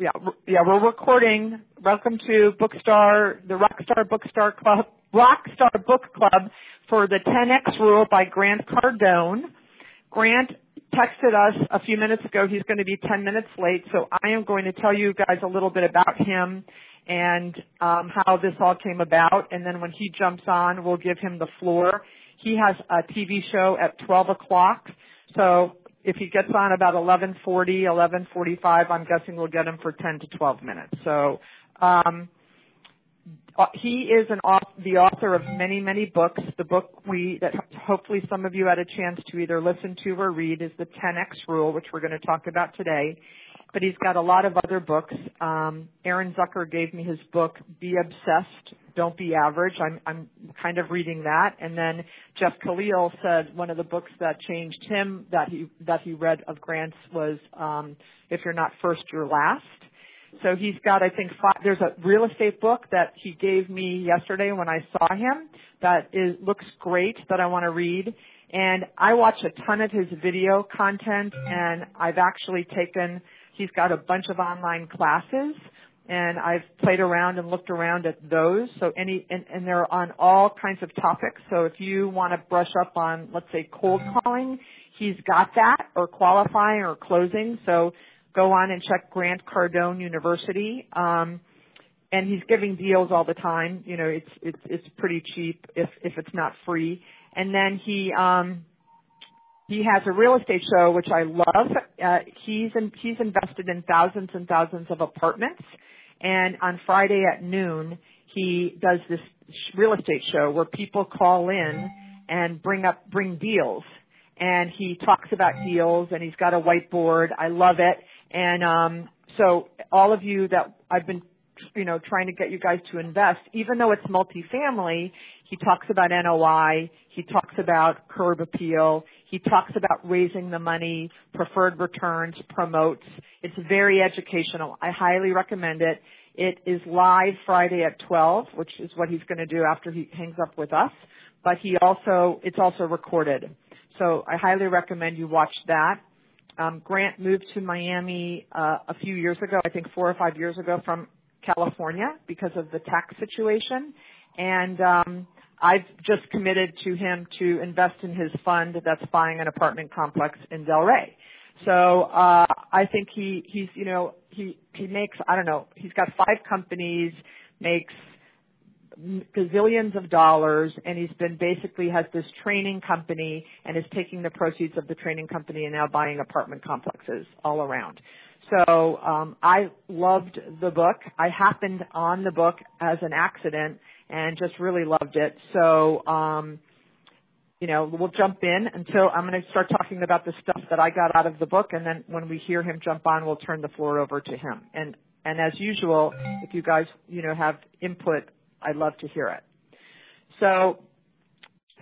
yeah, yeah, we're recording. Welcome to Bookstar, the Rockstar Bookstar Club, Rockstar Book Club for the 10X Rule by Grant Cardone. Grant texted us a few minutes ago. He's going to be 10 minutes late, so I am going to tell you guys a little bit about him and um, how this all came about. And then when he jumps on, we'll give him the floor. He has a TV show at 12 o'clock. So if he gets on about 11:40, 11:45, I'm guessing we'll get him for 10 to 12 minutes. So um, uh, he is an the author of many, many books. The book we that hopefully some of you had a chance to either listen to or read is the 10x Rule, which we're going to talk about today but he's got a lot of other books. Um, Aaron Zucker gave me his book, Be Obsessed, Don't Be Average. I'm, I'm kind of reading that. And then Jeff Khalil said one of the books that changed him that he, that he read of Grant's was, um, If You're Not First, You're Last. So he's got, I think, five, there's a real estate book that he gave me yesterday when I saw him that is, looks great that I want to read. And I watch a ton of his video content and I've actually taken He's got a bunch of online classes and I've played around and looked around at those. So any, and, and they're on all kinds of topics. So if you want to brush up on, let's say, cold calling, he's got that, or qualifying or closing. So go on and check Grant Cardone University. Um, and he's giving deals all the time. You know, it's it's it's pretty cheap if if it's not free. And then he um he has a real estate show which I love. Uh, he's in, he's invested in thousands and thousands of apartments, and on Friday at noon he does this real estate show where people call in and bring up bring deals, and he talks about deals and he's got a whiteboard. I love it, and um, so all of you that I've been you know, trying to get you guys to invest, even though it's multifamily, he talks about NOI, he talks about curb appeal, he talks about raising the money, preferred returns, promotes. It's very educational. I highly recommend it. It is live Friday at 12, which is what he's going to do after he hangs up with us. But he also, it's also recorded. So I highly recommend you watch that. Um, Grant moved to Miami uh, a few years ago, I think four or five years ago from California because of the tax situation. And um, I've just committed to him to invest in his fund that's buying an apartment complex in Delray. So uh, I think he he's you know he he makes I don't know he's got five companies makes gazillions of dollars and he's been basically has this training company and is taking the proceeds of the training company and now buying apartment complexes all around. So um, I loved the book. I happened on the book as an accident and just really loved it. So um, you know, we'll jump in until I'm going to start talking about the stuff that I got out of the book, and then when we hear him jump on, we'll turn the floor over to him. And and as usual, if you guys you know have input, I'd love to hear it. So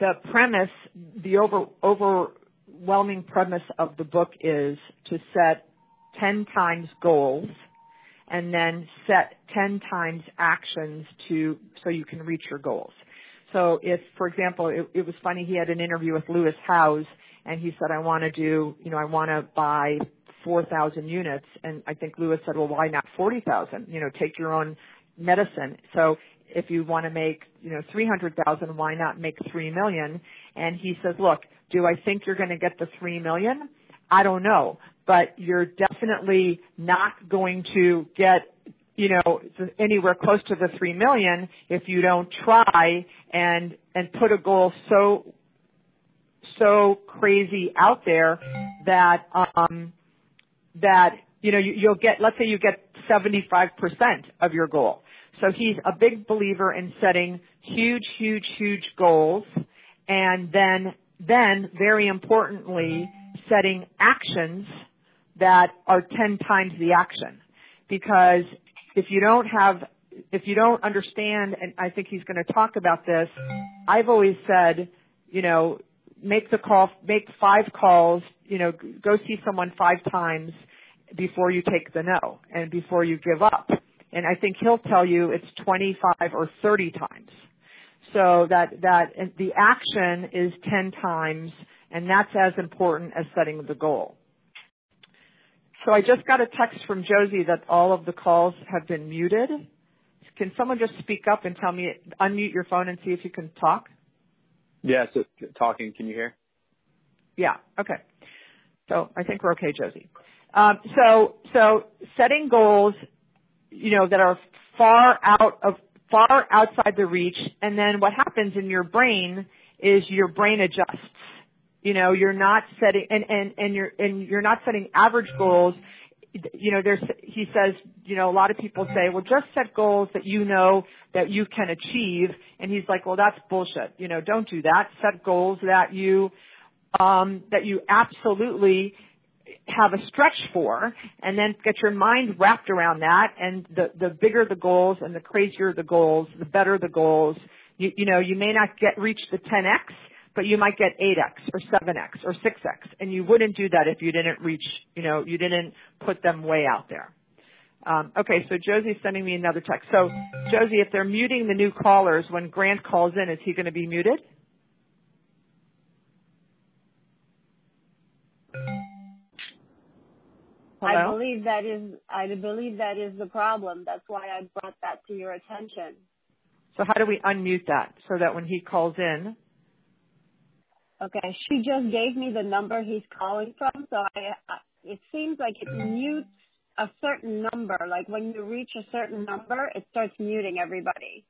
the premise, the over, overwhelming premise of the book is to set 10 times goals and then set 10 times actions to, so you can reach your goals. So if, for example, it, it was funny, he had an interview with Lewis Howes and he said, I want to do, you know, I want to buy 4,000 units. And I think Lewis said, well, why not 40,000? You know, take your own medicine. So if you want to make, you know, 300,000, why not make 3 million? And he says, look, do I think you're going to get the 3 million? I don't know, but you're definitely not going to get you know anywhere close to the 3 million if you don't try and and put a goal so so crazy out there that um that you know you, you'll get let's say you get 75% of your goal. So he's a big believer in setting huge huge huge goals and then then very importantly setting actions that are 10 times the action. Because if you don't have, if you don't understand, and I think he's going to talk about this, I've always said, you know, make the call, make five calls, you know, go see someone five times before you take the no and before you give up. And I think he'll tell you it's 25 or 30 times. So that, that the action is 10 times and that's as important as setting the goal. So I just got a text from Josie that all of the calls have been muted. Can someone just speak up and tell me, unmute your phone and see if you can talk? Yeah, so talking, can you hear? Yeah, okay. So I think we're okay, Josie. Um, so, so setting goals, you know, that are far out of, far outside the reach, and then what happens in your brain is your brain adjusts. You know, you're not setting, and, and, and you're, and you're not setting average goals. You know, there's, he says, you know, a lot of people say, well, just set goals that you know that you can achieve. And he's like, well, that's bullshit. You know, don't do that. Set goals that you, um, that you absolutely have a stretch for and then get your mind wrapped around that and the, the bigger the goals and the crazier the goals, the better the goals. You, you know, you may not get reach the 10x, but you might get 8x or 7x or 6x and you wouldn't do that if you didn't reach, you know, you didn't put them way out there. Um, okay, so Josie's sending me another text. So Josie, if they're muting the new callers when Grant calls in, is he going to be muted? Hello? I believe that is I believe that is the problem. That's why I brought that to your attention. So how do we unmute that so that when he calls in? Okay, she just gave me the number he's calling from, so I, it seems like it mutes a certain number. Like when you reach a certain number, it starts muting everybody.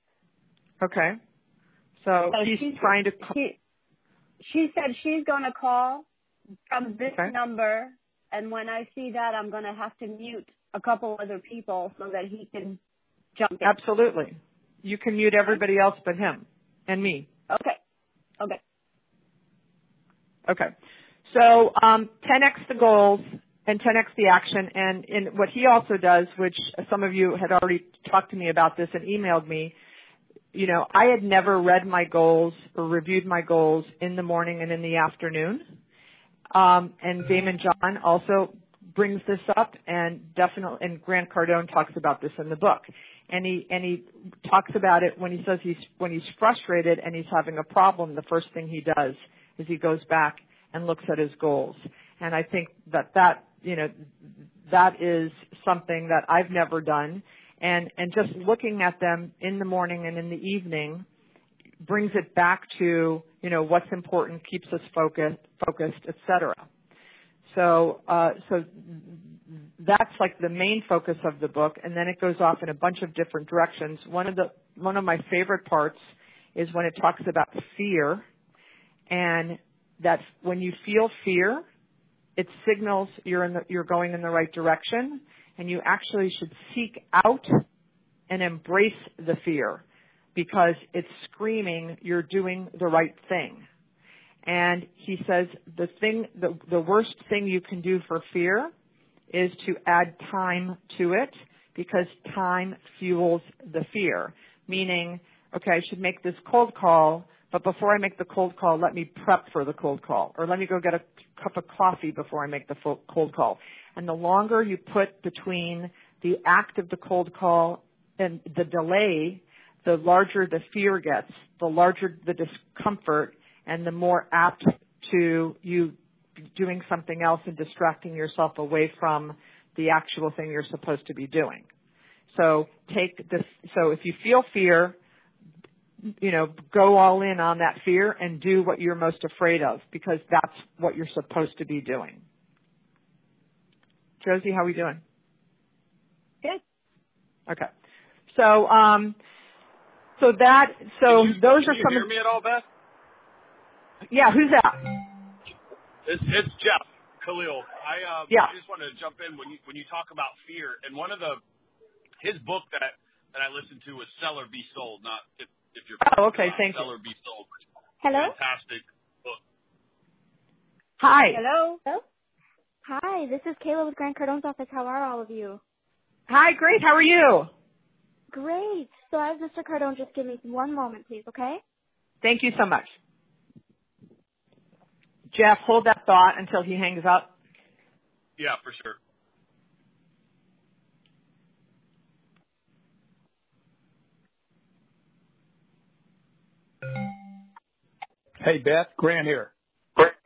Okay. So, so he's trying to. Call- she, she said she's going to call from this okay. number and when I see that, I'm going to have to mute a couple other people so that he can jump in. Absolutely. You can mute everybody else but him and me. Okay. Okay. Okay. So um, 10x the goals and 10x the action. And in what he also does, which some of you had already talked to me about this and emailed me, you know, I had never read my goals or reviewed my goals in the morning and in the afternoon. Um, and Daymond John also brings this up and definitely, and Grant Cardone talks about this in the book. And he, and he talks about it when he says he's, when he's frustrated and he's having a problem, the first thing he does is he goes back and looks at his goals. And I think that that, you know, that is something that I've never done. And, and just looking at them in the morning and in the evening brings it back to you know what's important, keeps us focused, focused, etc. So uh, so that's like the main focus of the book, and then it goes off in a bunch of different directions. One of the one of my favorite parts is when it talks about fear, and that when you feel fear, it signals you're in the, you're going in the right direction, and you actually should seek out and embrace the fear because it's screaming you're doing the right thing. And he says the thing, the, the worst thing you can do for fear is to add time to it because time fuels the fear. Meaning, okay, I should make this cold call, but before I make the cold call, let me prep for the cold call. Or let me go get a cup of coffee before I make the cold call. And the longer you put between the act of the cold call and the delay the larger the fear gets, the larger the discomfort, and the more apt to you doing something else and distracting yourself away from the actual thing you're supposed to be doing. So take this, so if you feel fear, you know, go all in on that fear and do what you're most afraid of because that's what you're supposed to be doing. Josie, how are we doing? Good. Okay. So, um, so that, so you, those are some. Can you hear me at all, Beth? Yeah, who's that? It's, it's Jeff Khalil. I, uh, yeah. I just wanted to jump in when you when you talk about fear, and one of the his book that that I listened to was Sell or Be Sold. Not if if you're. Oh, okay. Thank Sell you. or Be Sold. Hello. Fantastic book. Hi. Hello. Hello. Hi, this is Kayla with Grant Cardone's office. How are all of you? Hi, great. How are you? Great. So I have Mr. Cardone. Just give me one moment, please, okay? Thank you so much. Jeff, hold that thought until he hangs up. Yeah, for sure. Hey, Beth. Grant here.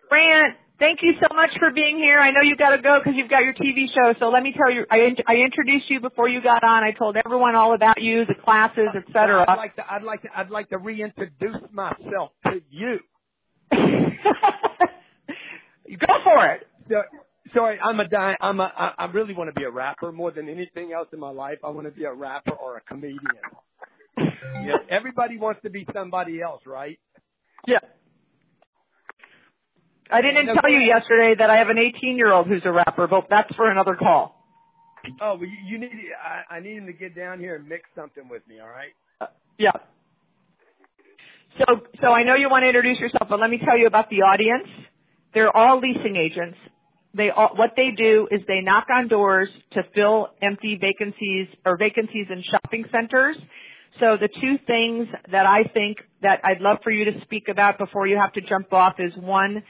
Grant, Thank you so much for being here. I know you got to go because you've got your TV show. So let me tell you, I, I introduced you before you got on. I told everyone all about you, the classes, etc. I'd like to, I'd like to, I'd like to reintroduce myself to you. go for it. So, sorry, I'm a di- I'm a, I, I really want to be a rapper more than anything else in my life. I want to be a rapper or a comedian. yeah, everybody wants to be somebody else, right? Yeah. I didn't tell you yesterday that I have an 18 year old who's a rapper, but that's for another call. Oh, well, you, you need. I, I need him to get down here and mix something with me. All right. Uh, yeah. So, so I know you want to introduce yourself, but let me tell you about the audience. They're all leasing agents. They all, what they do is they knock on doors to fill empty vacancies or vacancies in shopping centers. So the two things that I think that I'd love for you to speak about before you have to jump off is one,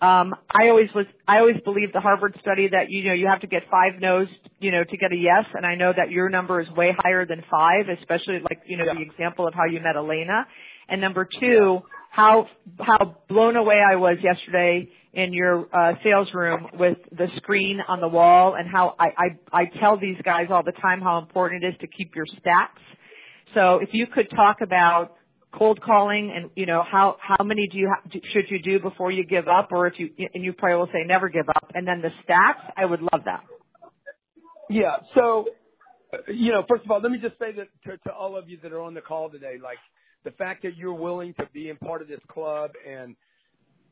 um, I always was, I always believed the Harvard study that you know you have to get five no's, you know, to get a yes, and I know that your number is way higher than five, especially like you know Yeah. the example of how you met Elena. And number two, how how blown away I was yesterday in your uh, sales room with the screen on the wall, and how I, I I tell these guys all the time how important it is to keep your stats. So if you could talk about cold calling and you know how how many do you ha- should you do before you give up or if you and you probably will say never give up and then the stats I would love that. Yeah. So, you know, first of all, let me just say that to, to all of you that are on the call today, like the fact that you're willing to be in part of this club and,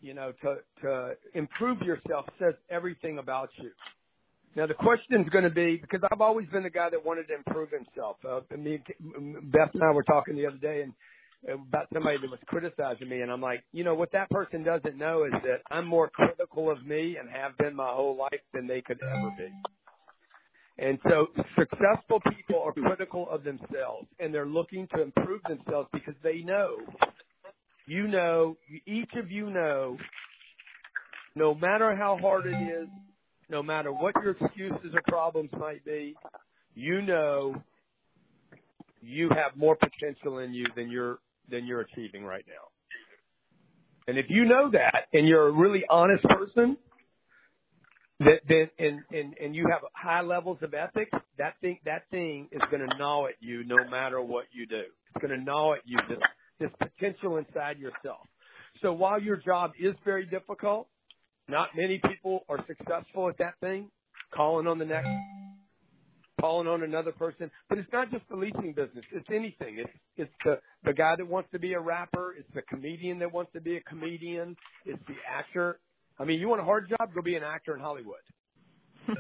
you know, to, to improve yourself says everything about you. Now the question is going to be because I've always been the guy that wanted to improve himself. Uh, me, Beth and I were talking the other day and about somebody that was criticizing me, and I'm like, you know, what that person doesn't know is that I'm more critical of me and have been my whole life than they could ever be. And so successful people are critical of themselves and they're looking to improve themselves because they know, you know, each of you know, no matter how hard it is, no matter what your excuses or problems might be, you know you have more potential in you than you're than you're achieving right now. And if you know that and you're a really honest person, that then and, and and you have high levels of ethics, that thing that thing is going to gnaw at you no matter what you do. It's going to gnaw at you this this potential inside yourself. So while your job is very difficult, not many people are successful at that thing. Calling on the next, calling on another person. But it's not just the leasing business. It's anything. It's it's the the guy that wants to be a rapper. It's the comedian that wants to be a comedian. It's the actor. I mean, you want a hard job? Go be an actor in Hollywood.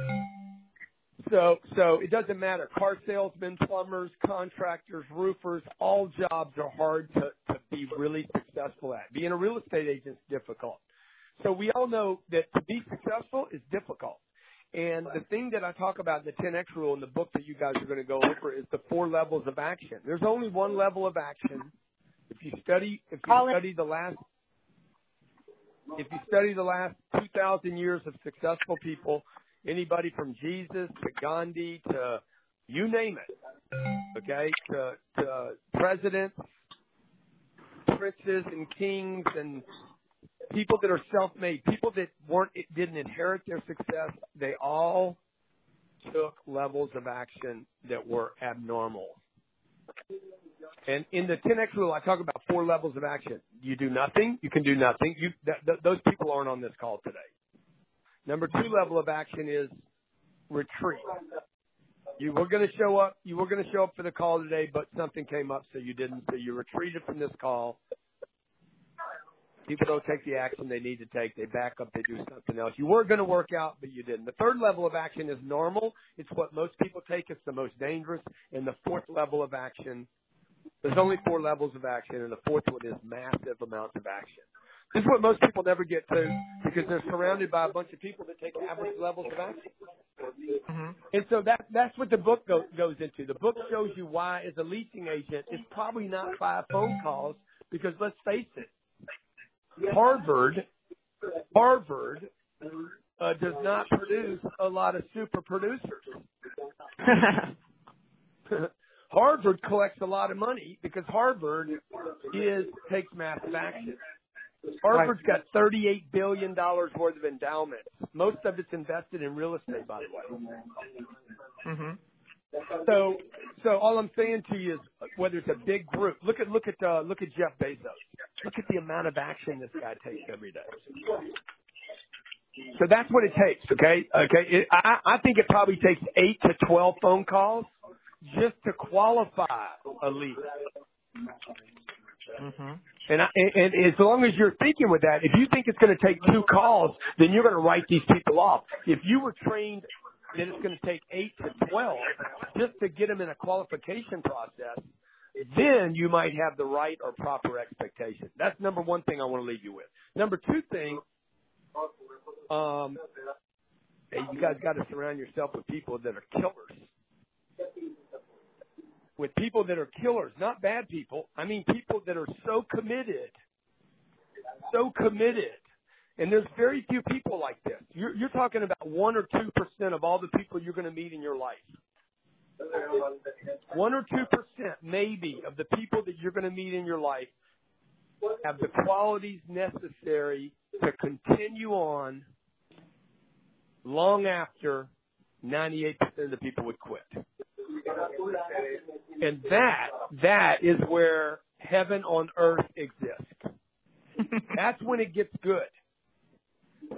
so so it doesn't matter. Car salesmen, plumbers, contractors, roofers. All jobs are hard to to be really successful at. Being a real estate agent is difficult. So we all know that to be successful is difficult. And the thing that I talk about in the 10X rule in the book that you guys are going to go over is the four levels of action. There's only one level of action. If you study, if you Call it- study the last, if you study the last 2,000 years of successful people, anybody from Jesus to Gandhi to you name it, okay, to, to presidents, princes and kings and people that are self-made, people that weren't didn't inherit their success, they all took levels of action that were abnormal. And in the 10x rule, I talk about four levels of action. You do nothing, you can do nothing. You, th- th- those people aren't on this call today. Number two level of action is retreat. You were going to show up. You were going to show up for the call today, but something came up, so you didn't. So you retreated from this call. People don't take the action they need to take. They back up. They do something else. You were going to work out, but you didn't. The third level of action is normal. It's what most people take. It's the most dangerous. And the fourth level of action, there's only four levels of action, and the fourth one is massive amounts of action. This is what most people never get to because they're surrounded by a bunch of people that take average levels of action. Mm-hmm. And so that that's what the book go, goes into. The book shows you why, as a leasing agent, it's probably not five phone calls because let's face it, Harvard, Harvard uh, does not produce a lot of super producers. Harvard collects a lot of money because Harvard is takes massive action. Harvard's got $38 billion worth of endowment. Most of it's invested in real estate, by the way. hmm So, so all I'm saying to you is, whether it's a big group, look at look at uh, look at Jeff Bezos. Look at the amount of action this guy takes every day. So that's what it takes. Okay, okay. It, I I think it probably takes eight to twelve phone calls just to qualify a lead. hmm And, I, and, and as long as you're thinking with that, if you think it's going to take two calls, then you're going to write these people off. If you were trained that it's going to take eight to twelve just to get them in a qualification process, then you might have the right or proper expectation. That's number one thing I want to leave you with. Number two thing, um, you guys got to surround yourself with people that are killers with people that are killers, not bad people. I mean people that are so committed, so committed. And there's very few people like this. You're, you're talking about one or two percent of all the people you're going to meet in your life. One or two percent, maybe, of the people that you're going to meet in your life have the qualities necessary to continue on long after 98% of the people would quit. And that, that is where heaven on earth exists. That's when it gets good.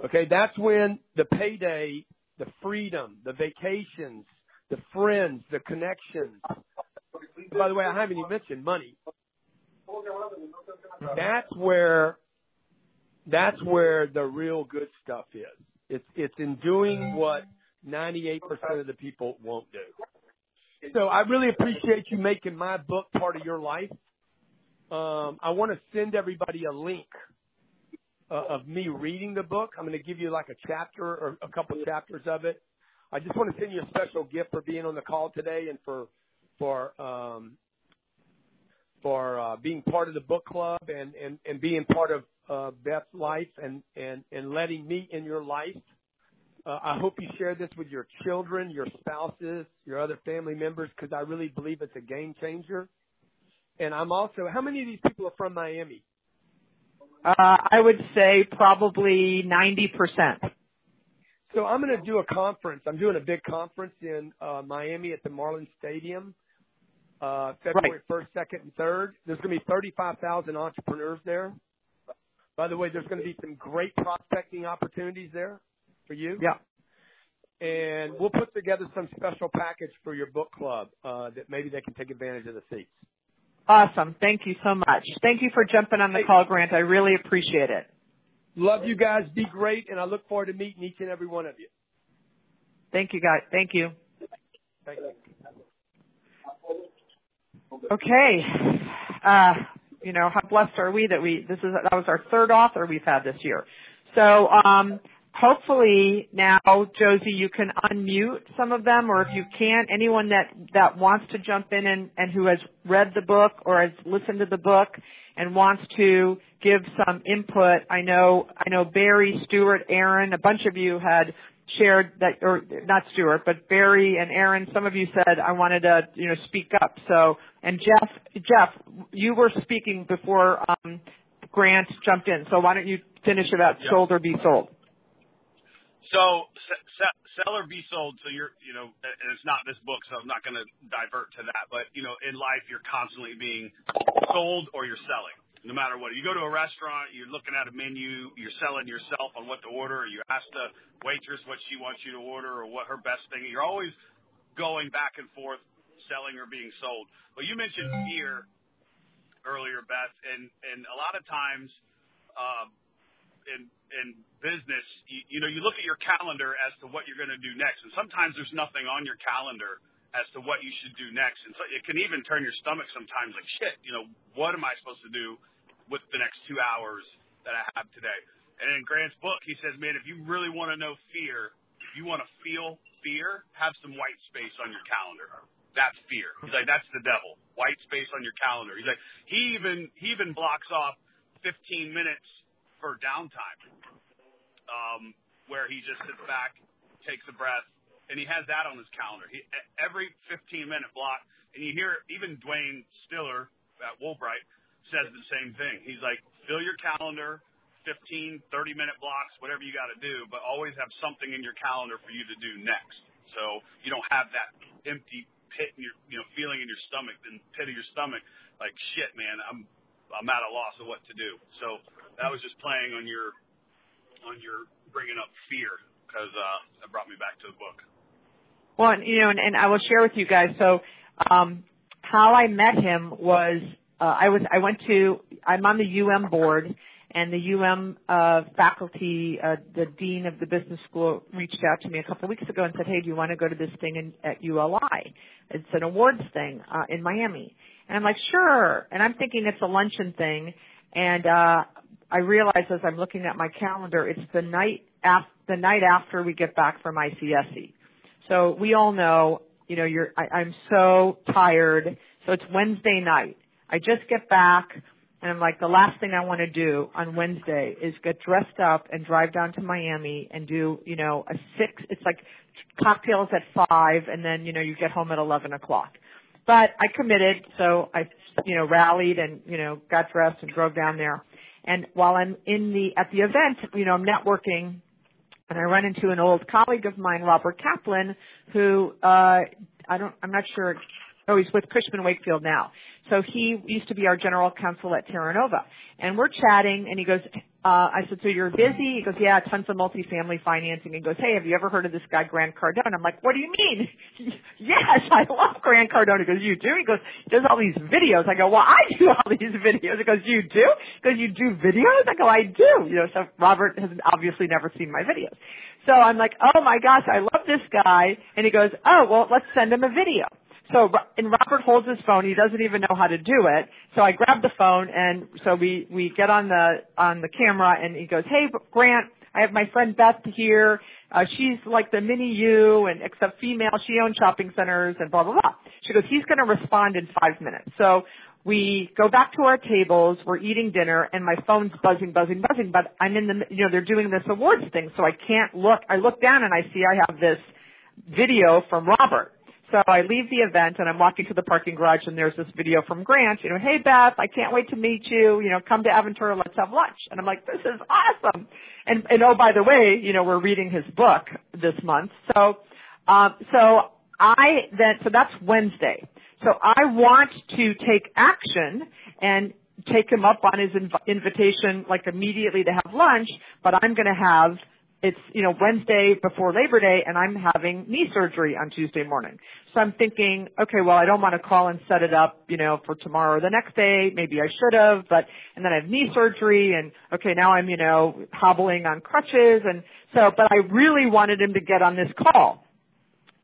Okay, that's when the payday, the freedom, the vacations, the friends, the connections. By the way, I haven't even mentioned money. That's where, that's where the real good stuff is. It's, it's in doing what 98% of the people won't do. So I really appreciate you making my book part of your life. Um, I want to send everybody a link of me reading the book. I'm going to give you like a chapter or a couple chapters of it. I just want to send you a special gift for being on the call today and for for um, for uh, being part of the book club and and and being part of uh, Beth's life and and and letting me in your life. Uh, I hope you share this with your children, your spouses, your other family members, because I really believe it's a game changer. And I'm also, how many of these people are from Miami? Uh, I would say probably 90%. So I'm going to do a conference. I'm doing a big conference in uh, Miami at the Marlins Stadium, uh, February Right. 1st, 2nd, and 3rd. There's going to be 35,000 entrepreneurs there. By the way, there's going to be some great prospecting opportunities there for you. Yeah. And we'll put together some special package for your book club uh, that maybe they can take advantage of the seats. Awesome. Thank you so much. Thank you for jumping on the call, Grant. I really appreciate it. Love you guys. Be great, and I look forward to meeting each and every one of you. Thank you, guys. Thank you. Thank you. Okay. Uh, you know, how blessed are we that we, this is, that was our third author we've had this year. So, um, hopefully now, Josie, you can unmute some of them, or if you can't, anyone that, that wants to jump in and, and who has read the book or has listened to the book and wants to give some input. I know, I know Barry, Stewart, Aaron, a bunch of you had shared that, or not Stewart, but Barry and Aaron, some of you said I wanted to, you know, speak up. So, and Jeff, Jeff, you were speaking before um, Grant jumped in. So why don't you finish about Yeah. sold or be sold? So, se- se- sell or be sold. So you're, you know, and it's not this book, so I'm not going to divert to that. But you know, in life, you're constantly being sold or you're selling. No matter what, you go to a restaurant, you're looking at a menu, you're selling yourself on what to order, or you ask the waitress what she wants you to order or what her best thing. You're always going back and forth, selling or being sold. But you mentioned fear earlier, Beth, and and a lot of times. Um, in in business, you, you know, you look at your calendar as to what you're going to do next, and sometimes there's nothing on your calendar as to what you should do next, and so it can even turn your stomach sometimes. Like shit, you know, what am I supposed to do with the next two hours that I have today? And in Grant's book, he says, man, if you really want to know fear, if you want to feel fear, have some white space on your calendar. That's fear. He's like, that's the devil. White space on your calendar. He's like, he even he even blocks off 15 minutes for downtime, um, where he just sits back, takes a breath, and he has that on his calendar. He every 15 minute block, and you hear even Dwayne Stiller at Woolbright says the same thing. He's like, fill your calendar 15, 30 minute blocks, whatever you got to do, but always have something in your calendar for you to do next. So you don't have that empty pit in your, you know, feeling in your stomach, the pit of your stomach, like shit, man, I'm, I'm at a loss of what to do. So that was just playing on your, on your bringing up fear because uh, that brought me back to the book. Well, you know, and, and I will share with you guys. So, um, how I met him was uh, I was I went to I'm on the UM board, and the UM uh, faculty, uh, the dean of the business school, reached out to me a couple weeks ago and said, "Hey, do you want to go to this thing in, at ULI? It's an awards thing uh, in Miami." And I'm like, "Sure." And I'm thinking it's a luncheon thing, and uh, I realize as I'm looking at my calendar, it's the night after the night after we get back from ICSC. So we all know, you know, you're, I, I'm so tired. So it's Wednesday night. I just get back and I'm like, the last thing I want to do on Wednesday is get dressed up and drive down to Miami and do, you know, a six, it's like cocktails at five and then, you know, you get home at 11 o'clock. But I committed, so I, you know, rallied and, you know, got dressed and drove down there. And while I'm in the, at the event, you know, I'm networking and I run into an old colleague of mine, Robert Kaplan, who uh, I don't, I'm not sure. Oh, he's with Cushman Wakefield now. So he used to be our general counsel at Terra Nova, and we're chatting, and he goes, uh, I said, so you're busy? He goes, yeah, tons of multifamily financing. And goes, hey, have you ever heard of this guy, Grant Cardone? I'm like, what do you mean? yes, I love Grant Cardone. He goes, you do? He goes, he does all these videos. I go, well, I do all these videos. He goes, you do? He goes, you do videos? I go, I do. You know, so Robert has obviously never seen my videos. So I'm like, oh my gosh, I love this guy. And he goes, oh, well, let's send him a video. So, and Robert holds his phone. He doesn't even know how to do it. So I grab the phone and so we, we get on the, on the camera and he goes, hey, Grant, I have my friend Beth here. Uh, she's like the mini you and except female. She owns shopping centers and blah, blah, blah. She goes, he's going to respond in five minutes. So we go back to our tables, we're eating dinner, and my phone's buzzing, buzzing, buzzing, but I'm in the, you know, they're doing this awards thing, so I can't look. I look down and I see I have this video from Robert. So I leave the event and I'm walking to the parking garage and there's this video from Grant, you know, hey Beth, I can't wait to meet you, you know, come to Aventura, let's have lunch. And I'm like, this is awesome. And, and oh, by the way, you know, we're reading his book this month. So, um, so I then, so that's Wednesday. So I want to take action and take him up on his inv- invitation like immediately to have lunch, but I'm going to have it's you know Wednesday before Labor Day and I'm having knee surgery on Tuesday morning. So I'm thinking, okay, well I don't want to call and set it up, you know, for tomorrow or the next day. Maybe I should have, but and then I have knee surgery and okay, now I'm, you know, hobbling on crutches and so but I really wanted him to get on this call.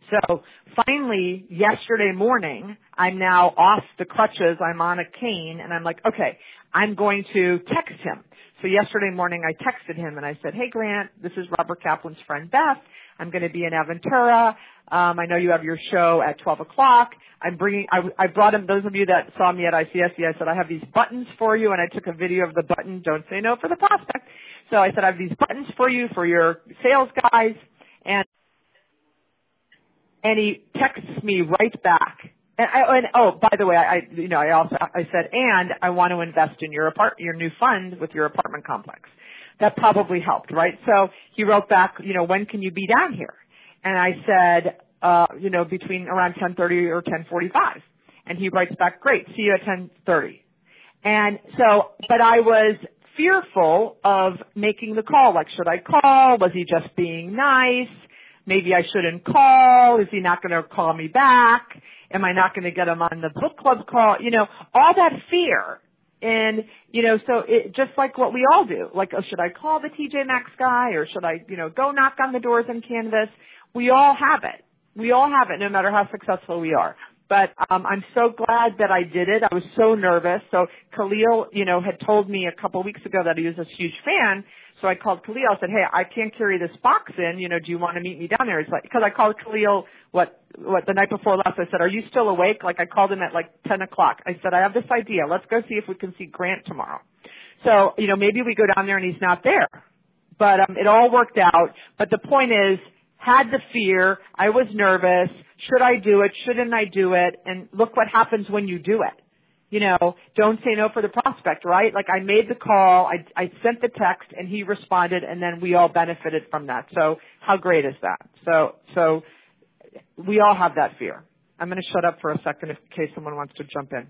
So finally, yesterday morning, I'm now off the crutches. I'm on a cane and I'm like, okay, I'm going to text him. So yesterday morning I texted him and I said, hey Grant, this is Robert Kaplan's friend Beth. I'm going to be in Aventura. Um, I know you have your show at 12 o'clock. I'm bringing, I, I brought him, those of you that saw me at ICSC, I said, I have these buttons for you and I took a video of the button, don't say no for the prospect. So I said, I have these buttons for you for your sales guys. And and he texts me right back. And, I, and oh, by the way, I, you know, I also I said, and I want to invest in your apart your new fund with your apartment complex. That probably helped, right? So he wrote back, you know, when can you be down here? And I said, uh, you know, between around 10:30 or 10:45. And he writes back, great, see you at 10:30. And so, but I was fearful of making the call. Like, should I call? Was he just being nice? maybe I shouldn't call. Is he not going to call me back? Am I not going to get them on the book club call? You know, all that fear. And, you know, so it, just like what we all do, like, oh, should I call the TJ Maxx guy or should I, you know, go knock on the doors in Canvas? We all have it. We all have it no matter how successful we are. But um, I'm so glad that I did it. I was so nervous. So Khalil, you know, had told me a couple weeks ago that he was a huge fan. So I called Khalil. I said, "Hey, I can't carry this box in. You know, do you want to meet me down there?" It's like because I called Khalil what what the night before last. I said, "Are you still awake?" Like I called him at like 10 o'clock. I said, "I have this idea. Let's go see if we can see Grant tomorrow." So you know, maybe we go down there and he's not there. But um, it all worked out. But the point is, had the fear. I was nervous. Should I do it? Shouldn't I do it? And look what happens when you do it. You know, don't say no for the prospect, right? Like I made the call, I, I sent the text and he responded and then we all benefited from that. So how great is that? So, so we all have that fear. I'm going to shut up for a second in case someone wants to jump in.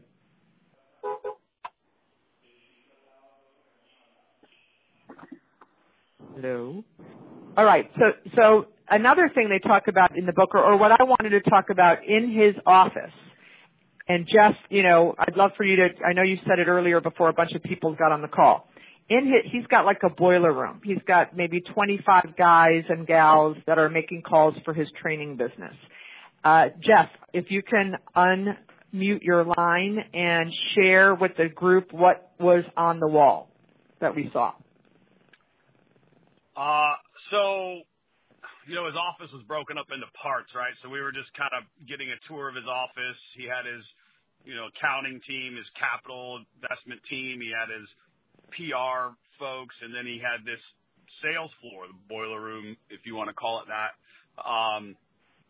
Hello. All right. So, so another thing they talk about in the book, or, or what I wanted to talk about in his office, and Jeff, you know, I'd love for you to. I know you said it earlier before a bunch of people got on the call. In his, he's got like a boiler room. He's got maybe 25 guys and gals that are making calls for his training business. Uh, Jeff, if you can unmute your line and share with the group what was on the wall that we saw. Uh, so, you know, his office was broken up into parts, right? So we were just kind of getting a tour of his office. He had his, you know, accounting team, his capital investment team. He had his PR folks, and then he had this sales floor, the boiler room, if you want to call it that, um,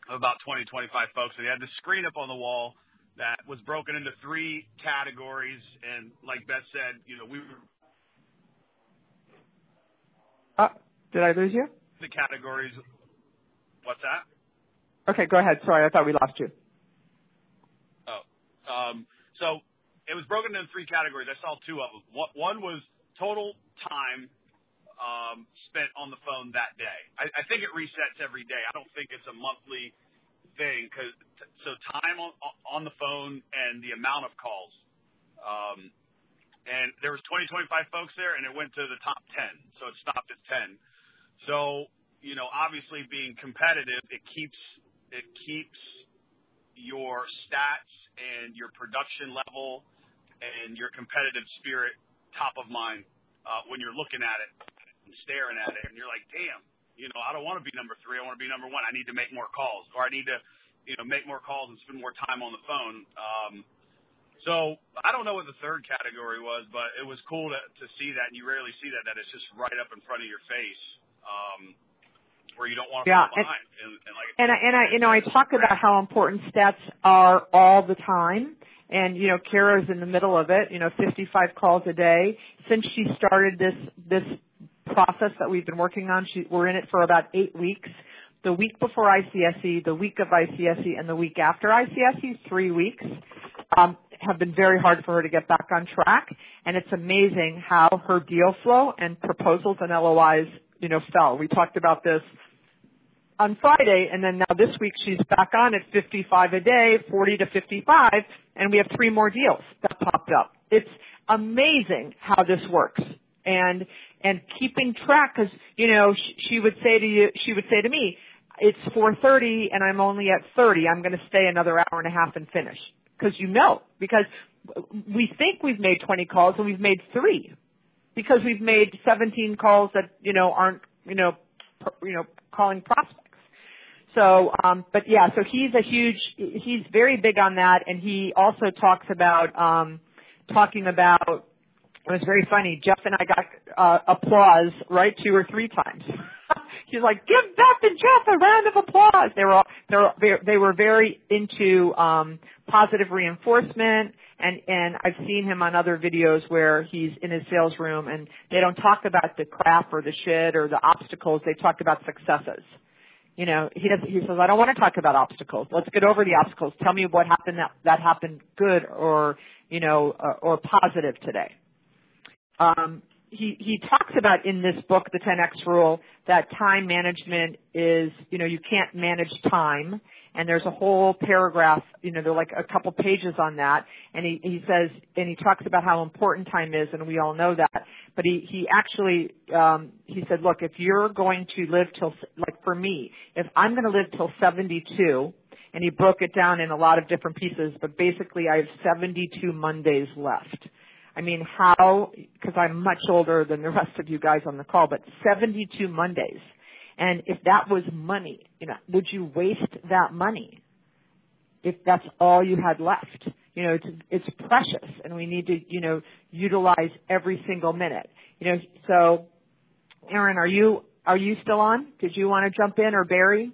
of about 20, 25 folks. And he had this screen up on the wall that was broken into three categories. And like Beth said, you know, we were. Uh, did I lose you? The categories. What's that? Okay, go ahead. Sorry, I thought we lost you. Oh, um, so it was broken into three categories. I saw two of them. One was total time um, spent on the phone that day. I, I think it resets every day. I don't think it's a monthly thing because so time on on the phone and the amount of calls. Um, and there was 20, 25 folks there, and it went to the top 10. So it stopped at 10. You know, obviously being competitive, it keeps it keeps your stats and your production level and your competitive spirit top of mind uh, when you're looking at it and staring at it, and you're like, damn, you know, I don't want to be number three. I want to be number one. I need to make more calls, or I need to, you know, make more calls and spend more time on the phone. Um, so I don't know what the third category was, but it was cool to, to see that, and you rarely see that. That it's just right up in front of your face um, where you don't want to yeah, fall behind. And, and, and, like, and I, and I, you know, I talk about how important stats are all the time. And you know, Kara's in the middle of it. You know, 55 calls a day since she started this this process that we've been working on. She, we're in it for about eight weeks. The week before ICSC, the week of ICSC, and the week after ICSC, three weeks, um, have been very hard for her to get back on track. And it's amazing how her deal flow and proposals and LOIs you know, fell. We talked about this on Friday, and then now this week she's back on at 55 a day, 40 to 55, and we have three more deals that popped up. It's amazing how this works. And, and keeping track, cause, you know, she, she would say to you, she would say to me, it's 4.30 and I'm only at 30. I'm going to stay another hour and a half and finish. Cause you know, because we think we've made 20 calls and we've made three because we've made 17 calls that you know aren't you know pr- you know calling prospects. So, um, but yeah, so he's a huge, he's very big on that, and he also talks about um, talking about. It was very funny. Jeff and I got uh, applause right two or three times. He's like, "Give Beth and Jeff a round of applause." They were all, they were they were very into um, positive reinforcement and and I've seen him on other videos where he's in his sales room and they don't talk about the crap or the shit or the obstacles. They talk about successes. You know, he does. He says, "I don't want to talk about obstacles. Let's get over the obstacles. Tell me what happened that that happened good or you know or, or positive today." Um, he he talks about in this book, the 10x rule, that time management is you know you can't manage time and there's a whole paragraph, you know, there are like a couple pages on that, and he, he says, and he talks about how important time is, and we all know that, but he, he actually, um, he said, look, if you're going to live till, like for me, if I'm going to live till 72, and he broke it down in a lot of different pieces, but basically I have 72 Mondays left. I mean, how, because I'm much older than the rest of you guys on the call, but 72 Mondays. And if that was money, you know, would you waste that money if that's all you had left? You know, it's, it's precious and we need to, you know, utilize every single minute. You know, so Aaron, are you, are you still on? Did you want to jump in or Barry?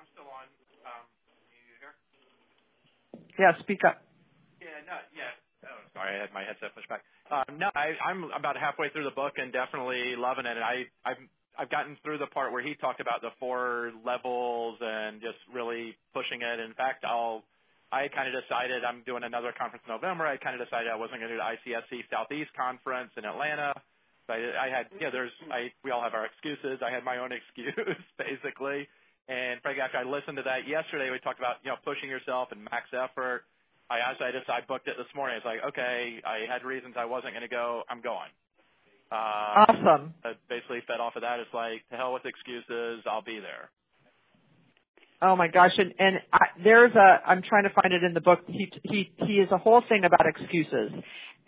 I'm still on. Um, you here? Yeah, speak up. Yeah, no, yeah. Oh, sorry, I had my headset pushed back. Um, no, I'm about halfway through the book and definitely loving it. I've, gotten through the part where he talked about the four levels and just really pushing it. In fact, I kind of decided I'm doing another conference in November. I kind of decided I wasn't going to do the ICSC Southeast conference in Atlanta. I, had, you know, we all have our excuses. I had my own excuse basically. And frankly, after I listened to that yesterday, we talked about, you know, pushing yourself and max effort. I actually I just I booked it this morning. It's like, okay, I had reasons I wasn't going to go. I'm going. Uh, awesome. I basically fed off of that. It's like to hell with excuses. I'll be there. Oh my gosh! And and I, there's a I'm trying to find it in the book. He he he is a whole thing about excuses,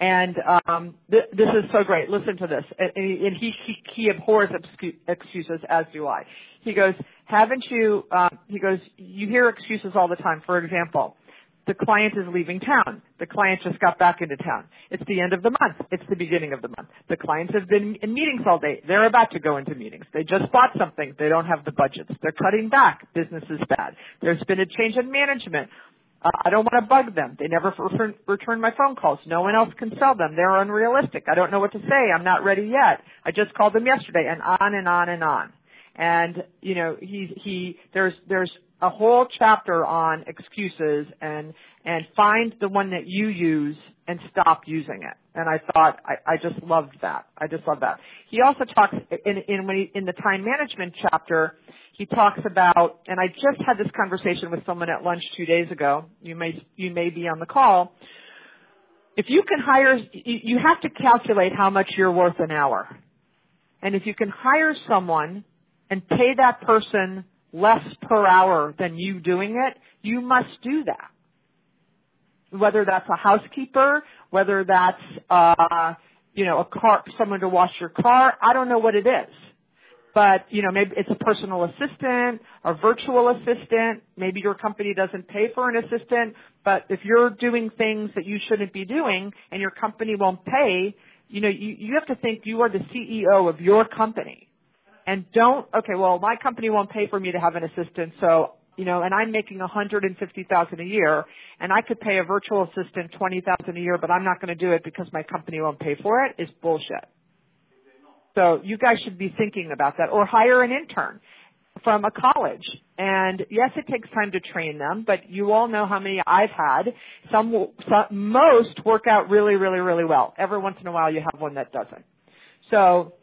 and um, th- this is so great. Listen to this. And, and he, he he abhors excuses, as do I. He goes, haven't you? Um, he goes, you hear excuses all the time. For example, the client is leaving town. The client just got back into town. It's the end of the month. It's the beginning of the month. The clients have been in meetings all day. They're about to go into meetings. They just bought something. They don't have the budgets. They're cutting back. Business is bad. There's been a change in management. Uh, I don't want to bug them. They never return, return my phone calls. No one else can sell them. They're unrealistic. I don't know what to say. I'm not ready yet. I just called them yesterday and on and on and on. And, you know, he, he, there's, there's a whole chapter on excuses and and find the one that you use and stop using it. And I thought I, I just loved that. I just love that. He also talks in in when he, in the time management chapter, he talks about and I just had this conversation with someone at lunch two days ago. You may you may be on the call. If you can hire, you have to calculate how much you're worth an hour. And if you can hire someone and pay that person less per hour than you doing it, you must do that. Whether that's a housekeeper, whether that's uh, you know a car, someone to wash your car, I don't know what it is. But you know maybe it's a personal assistant, a virtual assistant. Maybe your company doesn't pay for an assistant, but if you're doing things that you shouldn't be doing and your company won't pay, you know you, you have to think you are the CEO of your company and don't okay well my company won't pay for me to have an assistant so you know and i'm making a hundred and fifty thousand a year and i could pay a virtual assistant twenty thousand a year but i'm not going to do it because my company won't pay for it is bullshit. So you guys should be thinking about that or hire an intern from a college. And yes it takes time to train them but you all know how many i've had. Some, some most work out really really really well. Every once in a while you have one that doesn't. So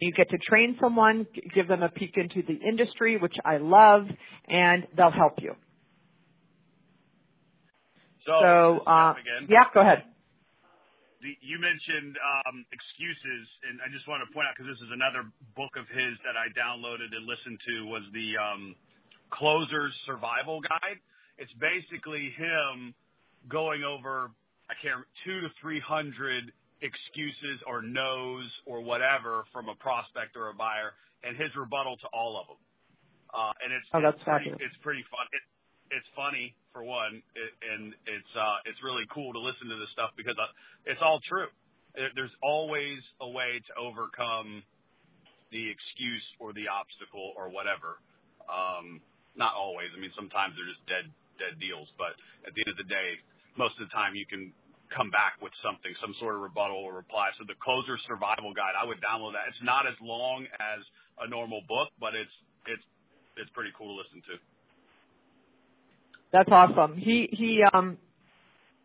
you get to train someone, give them a peek into the industry, which I love, and they'll help you. So, so uh, yeah, go ahead. The, you mentioned um, excuses, and I just want to point out because this is another book of his that I downloaded and listened to was the um, Closer's Survival Guide. It's basically him going over I can't two to three hundred excuses or no's or whatever from a prospect or a buyer, and his rebuttal to all of them. Uh, and it's oh, that's it's pretty, it's pretty fun. It, it's funny for one, it, and it's uh, it's really cool to listen to this stuff because uh, it's all true. There's always a way to overcome the excuse or the obstacle or whatever. Um, not always. I mean, sometimes they're just dead dead deals, but at the end of the day, most of the time you can come back with something, some sort of rebuttal or reply. So the closer survival guide, I would download that. It's not as long as a normal book, but it's it's it's pretty cool to listen to. That's awesome. He he um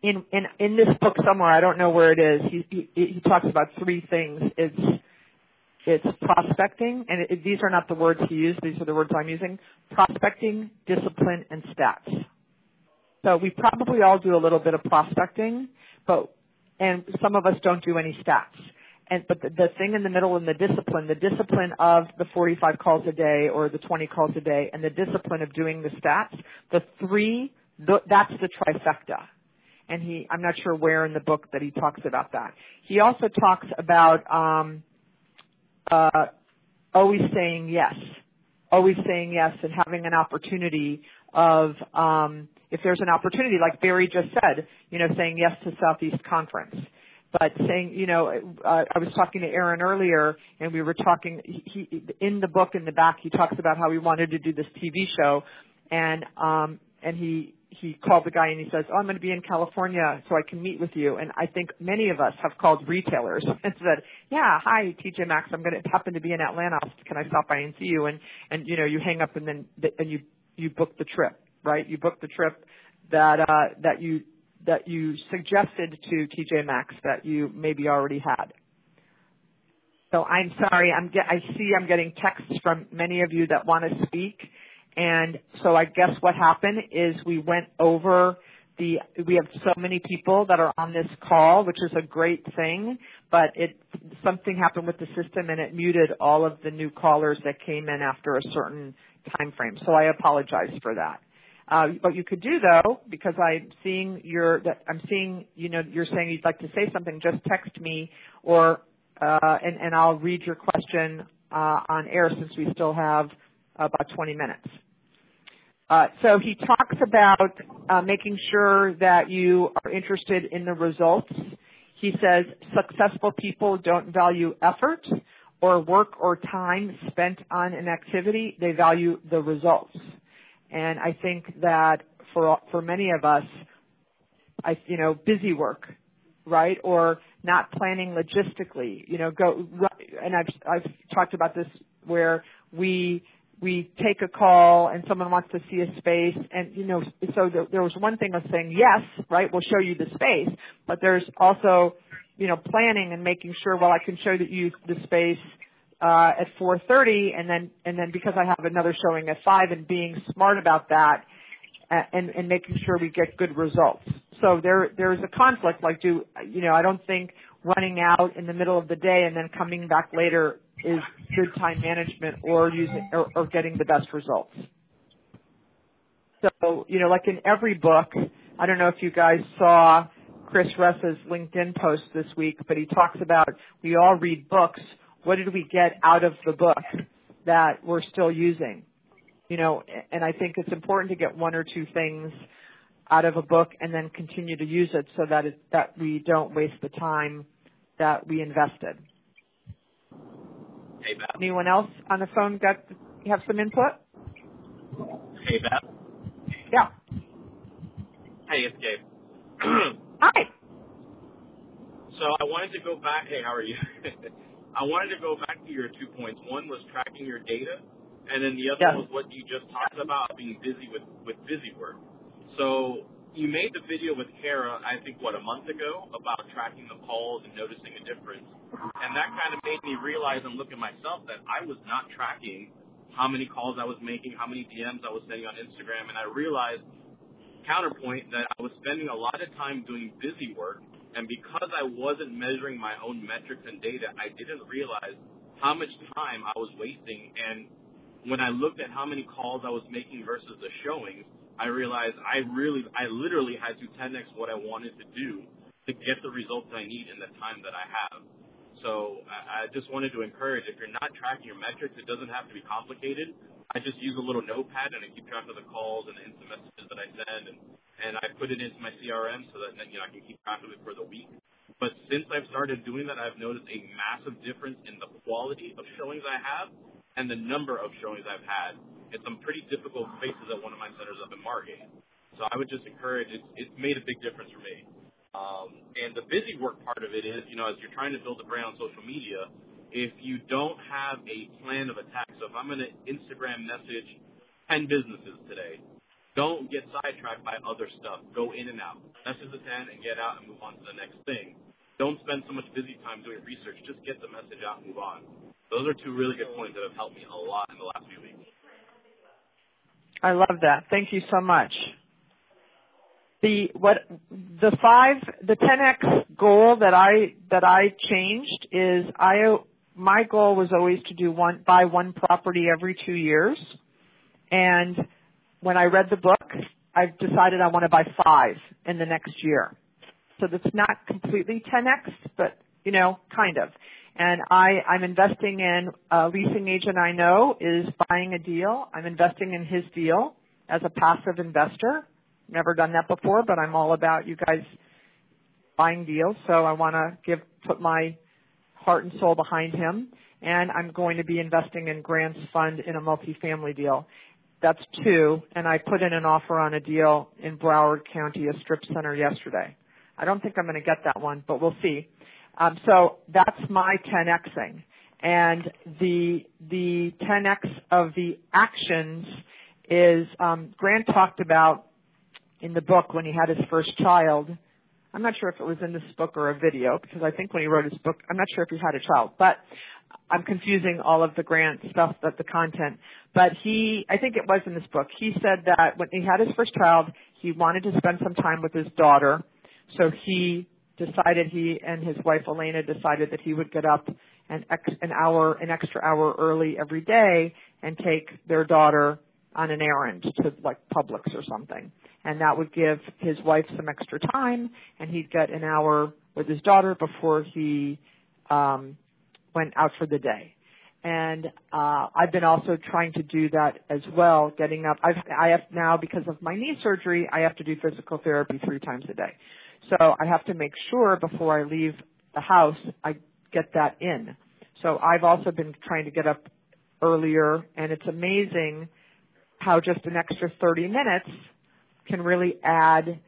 in in in this book somewhere, I don't know where it is. He he, he talks about three things. It's it's prospecting, and it, these are not the words he used. These are the words I'm using. Prospecting, discipline, and stats. So we probably all do a little bit of prospecting, but and some of us don't do any stats. And but the, the thing in the middle in the discipline, the discipline of the 45 calls a day or the 20 calls a day, and the discipline of doing the stats, the three, the, that's the trifecta. And he, I'm not sure where in the book that he talks about that. He also talks about um, uh, always saying yes, always saying yes, and having an opportunity of um, if there's an opportunity, like Barry just said, you know, saying yes to Southeast Conference. But saying, you know, uh, I was talking to Aaron earlier, and we were talking. He, he in the book in the back, he talks about how he wanted to do this TV show, and um, and he he called the guy and he says, "Oh, I'm going to be in California, so I can meet with you." And I think many of us have called retailers and said, "Yeah, hi, TJ Maxx. I'm going to happen to be in Atlanta. Can I stop by and see you?" And and you know, you hang up and then and you you book the trip, right? You booked the trip that uh, that you that you suggested to TJ Maxx that you maybe already had. So I'm sorry. I'm get, I see I'm getting texts from many of you that want to speak and so I guess what happened is we went over the, we have so many people that are on this call, which is a great thing, but it, something happened with the system and it muted all of the new callers that came in after a certain time frame. So I apologize for that. Uh, what you could do though, because I'm seeing your, I'm seeing, you know, you're saying you'd like to say something, just text me or, uh, and, and I'll read your question, uh, on air since we still have about 20 minutes. Uh, so he talks about uh, making sure that you are interested in the results. He says successful people don't value effort or work or time spent on an activity. They value the results. And I think that for for many of us, I you know busy work, right, or not planning logistically. You know, go and I've I've talked about this where we we take a call and someone wants to see a space and you know so there was one thing of saying yes right we'll show you the space but there's also you know planning and making sure well I can show that you the space uh, at 4:30 and then and then because I have another showing at 5 and being smart about that and and making sure we get good results so there there's a conflict like do you know I don't think running out in the middle of the day and then coming back later is good time management or using or, or getting the best results. So, you know, like in every book, I don't know if you guys saw Chris Russ's LinkedIn post this week, but he talks about we all read books. What did we get out of the book that we're still using? You know, and I think it's important to get one or two things out of a book and then continue to use it so that it, that we don't waste the time that we invested. Hey, Beth. Anyone else on the phone got have some input? Hey, Beth. Yeah. Hey, it's Gabe. Hi. So I wanted to go back. Hey, how are you? I wanted to go back to your two points. One was tracking your data, and then the other yes. was what you just talked about being busy with with busy work. So you made the video with Kara, I think, what, a month ago about tracking the calls and noticing a difference. And that kind of made me realize and look at myself that I was not tracking how many calls I was making, how many DMs I was sending on Instagram. And I realized, counterpoint, that I was spending a lot of time doing busy work. And because I wasn't measuring my own metrics and data, I didn't realize how much time I was wasting. And when I looked at how many calls I was making versus the showings, I realized I really, I literally had to 10x what I wanted to do to get the results I need in the time that I have. So I, I just wanted to encourage, if you're not tracking your metrics, it doesn't have to be complicated. I just use a little notepad and I keep track of the calls and the instant messages that I send and, and I put it into my CRM so that, you know, I can keep track of it for the week. But since I've started doing that, I've noticed a massive difference in the quality of showings I have and the number of showings I've had in some pretty difficult spaces at one of my centers up in Margate. So I would just encourage it. It's made a big difference for me. Um, and the busy work part of it is, you know, as you're trying to build a brand on social media, if you don't have a plan of attack, so if I'm going to Instagram message 10 businesses today, don't get sidetracked by other stuff. Go in and out. Message the 10 and get out and move on to the next thing. Don't spend so much busy time doing research. Just get the message out and move on. Those are two really good points that have helped me a lot in the last few weeks. I love that. Thank you so much. The what the five the 10x goal that I that I changed is I my goal was always to do one buy one property every 2 years. And when I read the book, I've decided I want to buy 5 in the next year. So that's not completely 10x, but you know, kind of and I, I'm investing in a leasing agent I know is buying a deal. I'm investing in his deal as a passive investor. Never done that before, but I'm all about you guys buying deals. So I want to give put my heart and soul behind him. And I'm going to be investing in Grant's fund in a multifamily deal. that's two, and I put in an offer on a deal in Broward County, a strip center yesterday. I don't think I'm going to get that one, but we'll see. Um, so that's my 10xing, and the the 10x of the actions is um, Grant talked about in the book when he had his first child. I'm not sure if it was in this book or a video because I think when he wrote his book, I'm not sure if he had a child, but I'm confusing all of the Grant stuff, that the content. But he, I think it was in this book. He said that when he had his first child, he wanted to spend some time with his daughter, so he decided he and his wife Elena decided that he would get up an ex, an hour, an extra hour early every day and take their daughter on an errand to like Publix or something. And that would give his wife some extra time and he'd get an hour with his daughter before he um went out for the day. And uh I've been also trying to do that as well, getting up. I've I have now because of my knee surgery, I have to do physical therapy 3 times a day. So I have to make sure before I leave the house I get that in. So I've also been trying to get up earlier and it's amazing how just an extra 30 minutes can really add,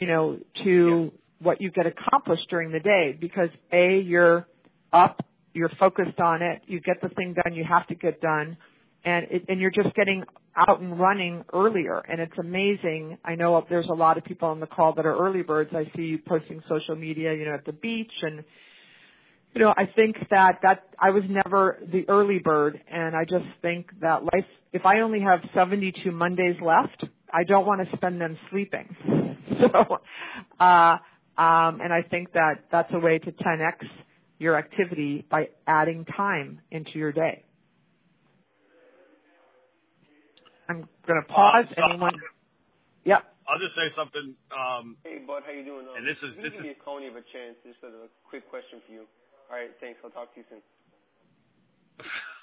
you know, to what you get accomplished during the day because A, you're up, you're focused on it, you get the thing done you have to get done, and it, and you're just getting out and running earlier and it's amazing. I know there's a lot of people on the call that are early birds. I see you posting social media, you know, at the beach and you know, I think that that I was never the early bird and I just think that life if I only have 72 Mondays left, I don't want to spend them sleeping. So uh um and I think that that's a way to 10x your activity by adding time into your day. I'm going to pause. Uh, so Anyone? Yep. I'll just say something. Um, Hey, Bud, how you doing? Um, And this is- can this give is- me a Coney of a chance. Just a quick question for you. All right, thanks. I'll talk to you soon.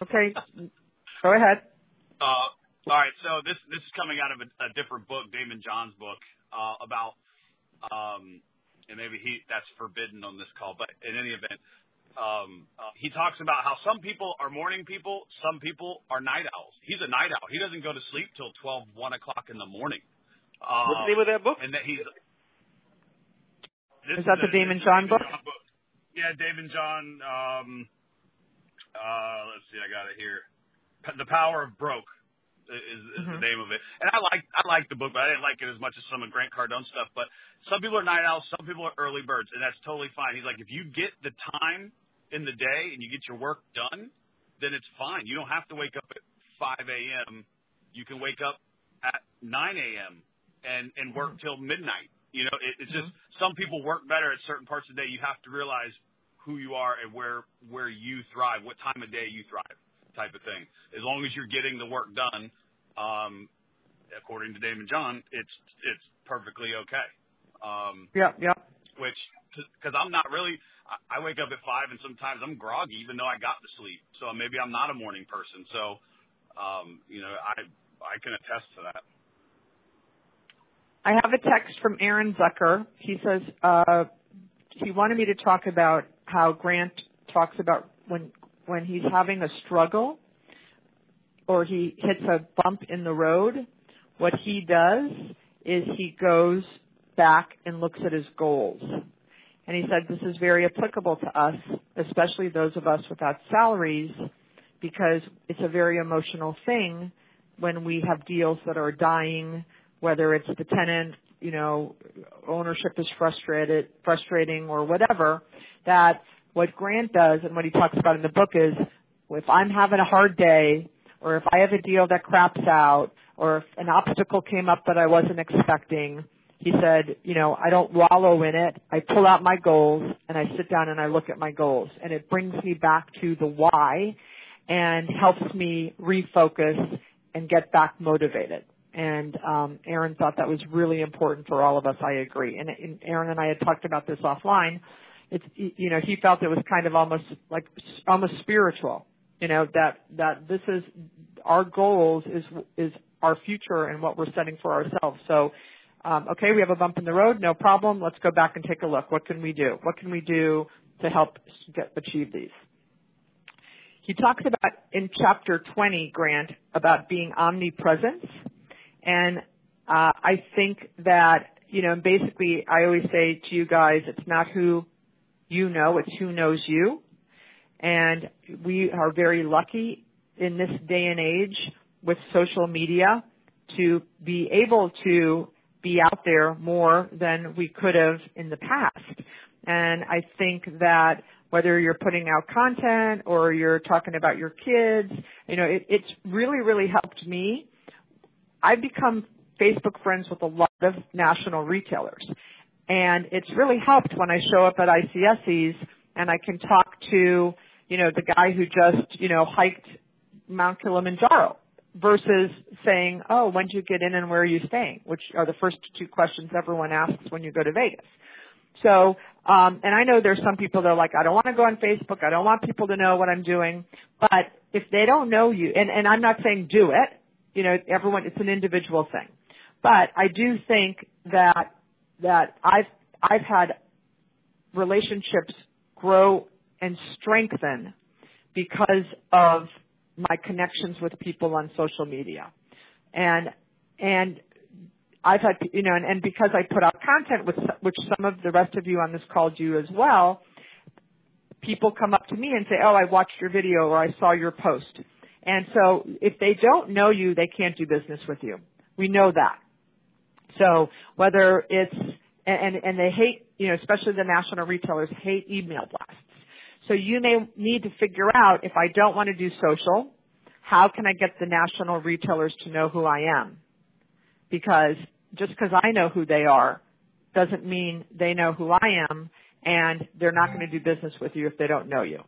Okay. Go ahead. Uh, all right, so this this is coming out of a, a different book, Daymond John's book, uh, about um, and maybe he that's forbidden on this call, but in any event, um, uh, he talks about how some people are morning people, some people are night owls. He's a night owl. He doesn't go to sleep till twelve, one o'clock in the morning. Um, What's the name of that book? And that he's. Is that the a- Damon this is John book? Yeah, Daymond John. Um, uh, let's see, I got it here. The Power of Broke is, is the Mhm. name of it. And I like I like the book, but I didn't like it as much as some of Grant Cardone stuff. But some people are night owls, some people are early birds, and that's totally fine. He's like, if you get the time in the day and you get your work done, then it's fine. You don't have to wake up at 5 a.m. You can wake up at 9 a.m. and and work till midnight. You know, it, it's just some people work better at certain parts of the day. You have to realize who you are and where where you thrive, what time of day you thrive, type of thing. As long as you're getting the work done, um, according to Daymond John, it's it's perfectly okay. Um, Yep. Yep. which because I'm not really. I, I wake up at five, and sometimes I'm groggy, even though I got to sleep. So maybe I'm not a morning person. So, um, you know, I I can attest to that. I have a text from Aaron Zucker. He says uh, he wanted me to talk about how Grant talks about when when he's having a struggle or he hits a bump in the road. What he does is he goes back and looks at his goals. And he said this is very applicable to us, especially those of us without salaries, because it's a very emotional thing when we have deals that are dying, whether it's the tenant, you know, ownership is frustrated, frustrating or whatever, that what Grant does and what he talks about in the book is if I'm having a hard day or if I have a deal that craps out or if an obstacle came up that I wasn't expecting, he said, you know, I don't wallow in it. I pull out my goals and I sit down and I look at my goals and it brings me back to the why and helps me refocus and get back motivated. And um, Aaron thought that was really important for all of us. I agree. And, and Aaron and I had talked about this offline. It's you know he felt it was kind of almost like almost spiritual. You know that that this is our goals is is our future and what we're setting for ourselves. So um, okay, we have a bump in the road, no problem. Let's go back and take a look. What can we do? What can we do to help get, achieve these? he talks about in chapter 20, Grant, about being omnipresent. And uh, I think that, you know, basically I always say to you guys, it's not who you know, it's who knows you. And we are very lucky in this day and age with social media to be able to be out there more than we could have in the past. And I think that whether you're putting out content or you're talking about your kids, you know, it, it's really, really helped me. I've become Facebook friends with a lot of national retailers. And it's really helped when I show up at ICSCs and I can talk to, you know, the guy who just, you know, hiked Mount Kilimanjaro versus saying, oh, when did you get in and where are you staying? Which are the first two questions everyone asks when you go to Vegas. So, um, and I know there's some people that are like, I don't want to go on Facebook. I don't want people to know what I'm doing. But if they don't know you, and, and I'm not saying do it, you know, everyone, it's an individual thing. But I do think that, that I've, I've had relationships grow and strengthen because of my connections with people on social media. And, and I've had, you know, and, and because I put out content with, which some of the rest of you on this call do as well, people come up to me and say, oh, I watched your video or I saw your post. And so if they don't know you, they can't do business with you. We know that. So whether it's, and, and they hate, you know, especially the national retailers hate email blasts. So you may need to figure out if I don't want to do social, how can I get the national retailers to know who I am? Because just because I know who they are doesn't mean they know who I am and they're not going to do business with you if they don't know you.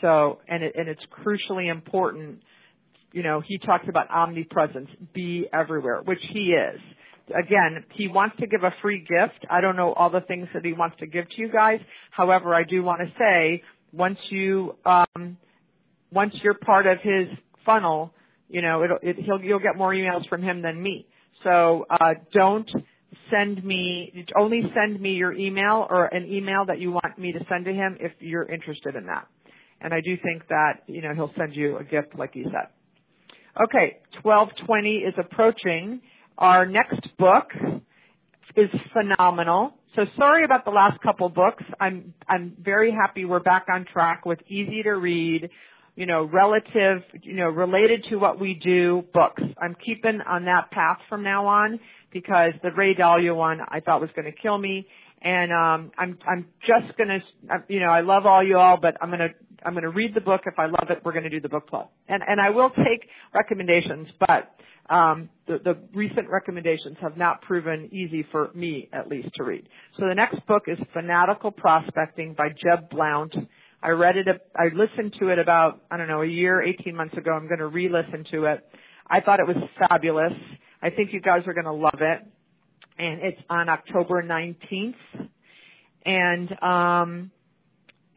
So, and, it, and it's crucially important, you know, he talks about omnipresence, be everywhere, which he is again, he wants to give a free gift. I don't know all the things that he wants to give to you guys. However, I do want to say once you um, once you're part of his funnel, you know, it'll, it, he'll you'll get more emails from him than me. So uh, don't send me only send me your email or an email that you want me to send to him if you're interested in that. And I do think that you know he'll send you a gift like he said. Okay, 1220 is approaching our next book is phenomenal. So sorry about the last couple books. I'm I'm very happy we're back on track with easy to read, you know, relative, you know, related to what we do books. I'm keeping on that path from now on because the Ray Dalio one I thought was going to kill me, and um, I'm I'm just going to, you know, I love all you all, but I'm going to I'm going to read the book. If I love it, we're going to do the book club, and and I will take recommendations, but um, the, the recent recommendations have not proven easy for me, at least, to read. So the next book is Fanatical Prospecting by Jeb Blount. I read it, I listened to it about, I don't know, a year, 18 months ago. I'm going to re-listen to it. I thought it was fabulous. I think you guys are going to love it. And it's on October 19th. And, um,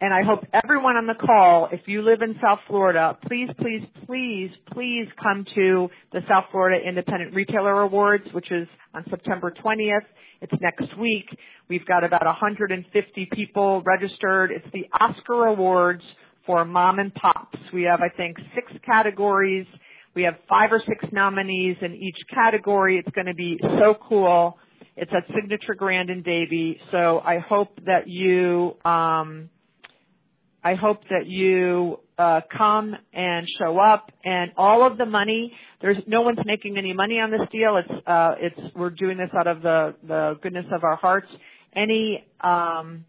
and I hope everyone on the call, if you live in South Florida, please, please, please, please come to the South Florida Independent Retailer Awards, which is on September 20th. It's next week. We've got about 150 people registered. It's the Oscar Awards for mom and pops. We have, I think, six categories. We have five or six nominees in each category. It's going to be so cool. It's at Signature Grand in Davie. So I hope that you, um, I hope that you uh, come and show up. And all of the money, there's no one's making any money on this deal. It's uh, it's we're doing this out of the the goodness of our hearts. Any um,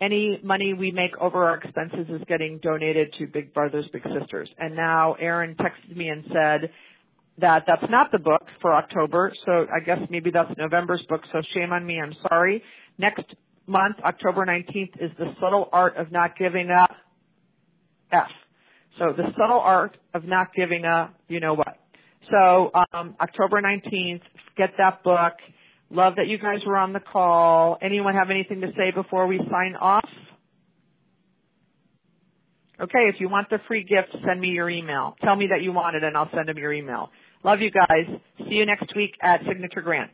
any money we make over our expenses is getting donated to Big Brothers Big Sisters. And now Aaron texted me and said that that's not the book for October. So I guess maybe that's November's book. So shame on me. I'm sorry. Next month, October 19th, is the subtle art of not giving up F. So the subtle art of not giving up, you know what. So um, October 19th, get that book. Love that you guys were on the call. Anyone have anything to say before we sign off? Okay, if you want the free gift, send me your email. Tell me that you want it and I'll send them your email. Love you guys. See you next week at Signature Grand.